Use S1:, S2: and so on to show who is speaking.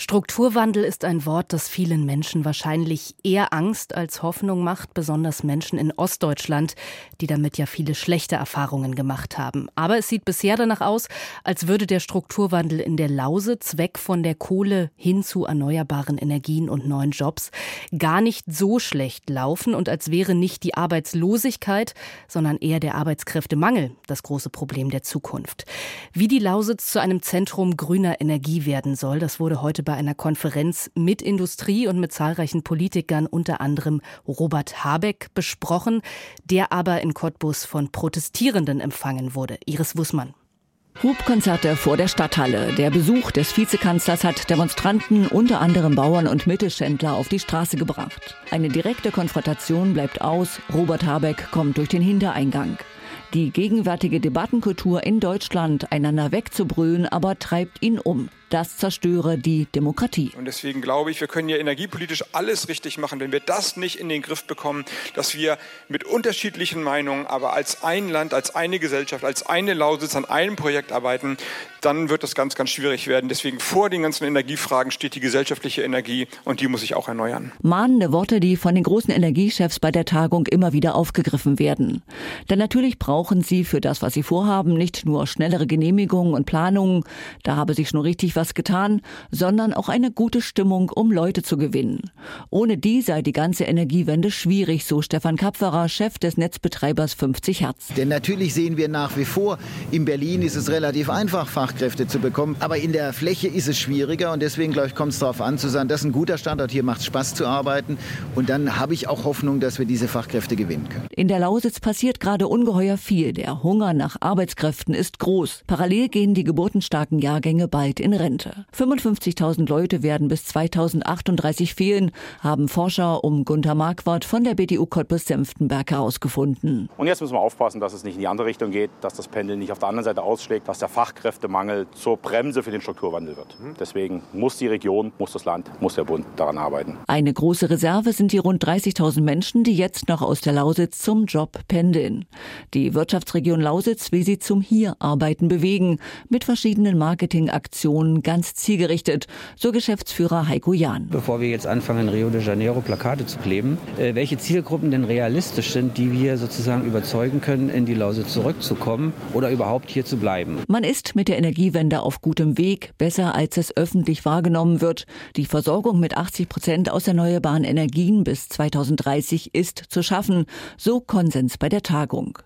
S1: Strukturwandel ist ein Wort, das vielen Menschen wahrscheinlich eher Angst als Hoffnung macht, besonders Menschen in Ostdeutschland, die damit ja viele schlechte Erfahrungen gemacht haben. Aber es sieht bisher danach aus, als würde der Strukturwandel in der Lausitz weg von der Kohle hin zu erneuerbaren Energien und neuen Jobs gar nicht so schlecht laufen und als wäre nicht die Arbeitslosigkeit, sondern eher der Arbeitskräftemangel das große Problem der Zukunft. Wie die Lausitz zu einem Zentrum grüner Energie werden soll, das wurde heute bei einer Konferenz mit Industrie und mit zahlreichen Politikern, unter anderem Robert Habeck, besprochen, der aber in Cottbus von Protestierenden empfangen wurde. Iris Wussmann.
S2: Hubkonzerte vor der Stadthalle. Der Besuch des Vizekanzlers hat Demonstranten, unter anderem Bauern und Mittelständler, auf die Straße gebracht. Eine direkte Konfrontation bleibt aus. Robert Habeck kommt durch den Hintereingang. Die gegenwärtige Debattenkultur in Deutschland, einander wegzubrüllen, aber treibt ihn um. Das zerstöre die Demokratie.
S3: Und deswegen glaube ich, wir können ja energiepolitisch alles richtig machen, wenn wir das nicht in den Griff bekommen, dass wir mit unterschiedlichen Meinungen, aber als ein Land, als eine Gesellschaft, als eine Lausitz an einem Projekt arbeiten, dann wird das ganz, ganz schwierig werden. Deswegen vor den ganzen Energiefragen steht die gesellschaftliche Energie und die muss sich auch erneuern.
S2: Mahnende Worte, die von den großen Energiechefs bei der Tagung immer wieder aufgegriffen werden. Denn natürlich brauchen sie für das, was sie vorhaben, nicht nur schnellere Genehmigungen und Planungen, da habe sich schon richtig was getan, sondern auch eine gute Stimmung, um Leute zu gewinnen. Ohne die sei die ganze Energiewende schwierig, so Stefan Kapferer, Chef des Netzbetreibers 50 Hertz.
S4: Denn natürlich sehen wir nach wie vor, in Berlin ist es relativ einfach, Fachkräfte zu bekommen, aber in der Fläche ist es schwieriger und deswegen, glaube ich, kommt es darauf an zu sagen, das ist ein guter Standort, hier macht es Spaß zu arbeiten und dann habe ich auch Hoffnung, dass wir diese Fachkräfte gewinnen können.
S2: In der Lausitz passiert gerade ungeheuer viel. Der Hunger nach Arbeitskräften ist groß. Parallel gehen die geburtenstarken Jahrgänge bald in Rente. Rente. 55.000 Leute werden bis 2038 fehlen, haben Forscher um Gunther Marquardt von der BDU Cottbus-Senftenberg herausgefunden.
S5: Und jetzt müssen wir aufpassen, dass es nicht in die andere Richtung geht, dass das Pendel nicht auf der anderen Seite ausschlägt, dass der Fachkräftemangel zur Bremse für den Strukturwandel wird. Deswegen muss die Region, muss das Land, muss der Bund daran arbeiten.
S2: Eine große Reserve sind die rund 30.000 Menschen, die jetzt noch aus der Lausitz zum Job pendeln. Die Wirtschaftsregion Lausitz will sie zum Hier-Arbeiten bewegen, mit verschiedenen Marketingaktionen ganz zielgerichtet, so Geschäftsführer Heiko Jahn.
S6: Bevor wir jetzt anfangen, in Rio de Janeiro Plakate zu kleben, äh, welche Zielgruppen denn realistisch sind, die wir sozusagen überzeugen können, in die Lausitz zurückzukommen oder überhaupt hier zu bleiben.
S2: Man ist mit der Energiewende auf gutem Weg, besser als es öffentlich wahrgenommen wird. Die Versorgung mit 80 Prozent aus erneuerbaren Energien bis 2030 ist zu schaffen, so Konsens bei der Tagung.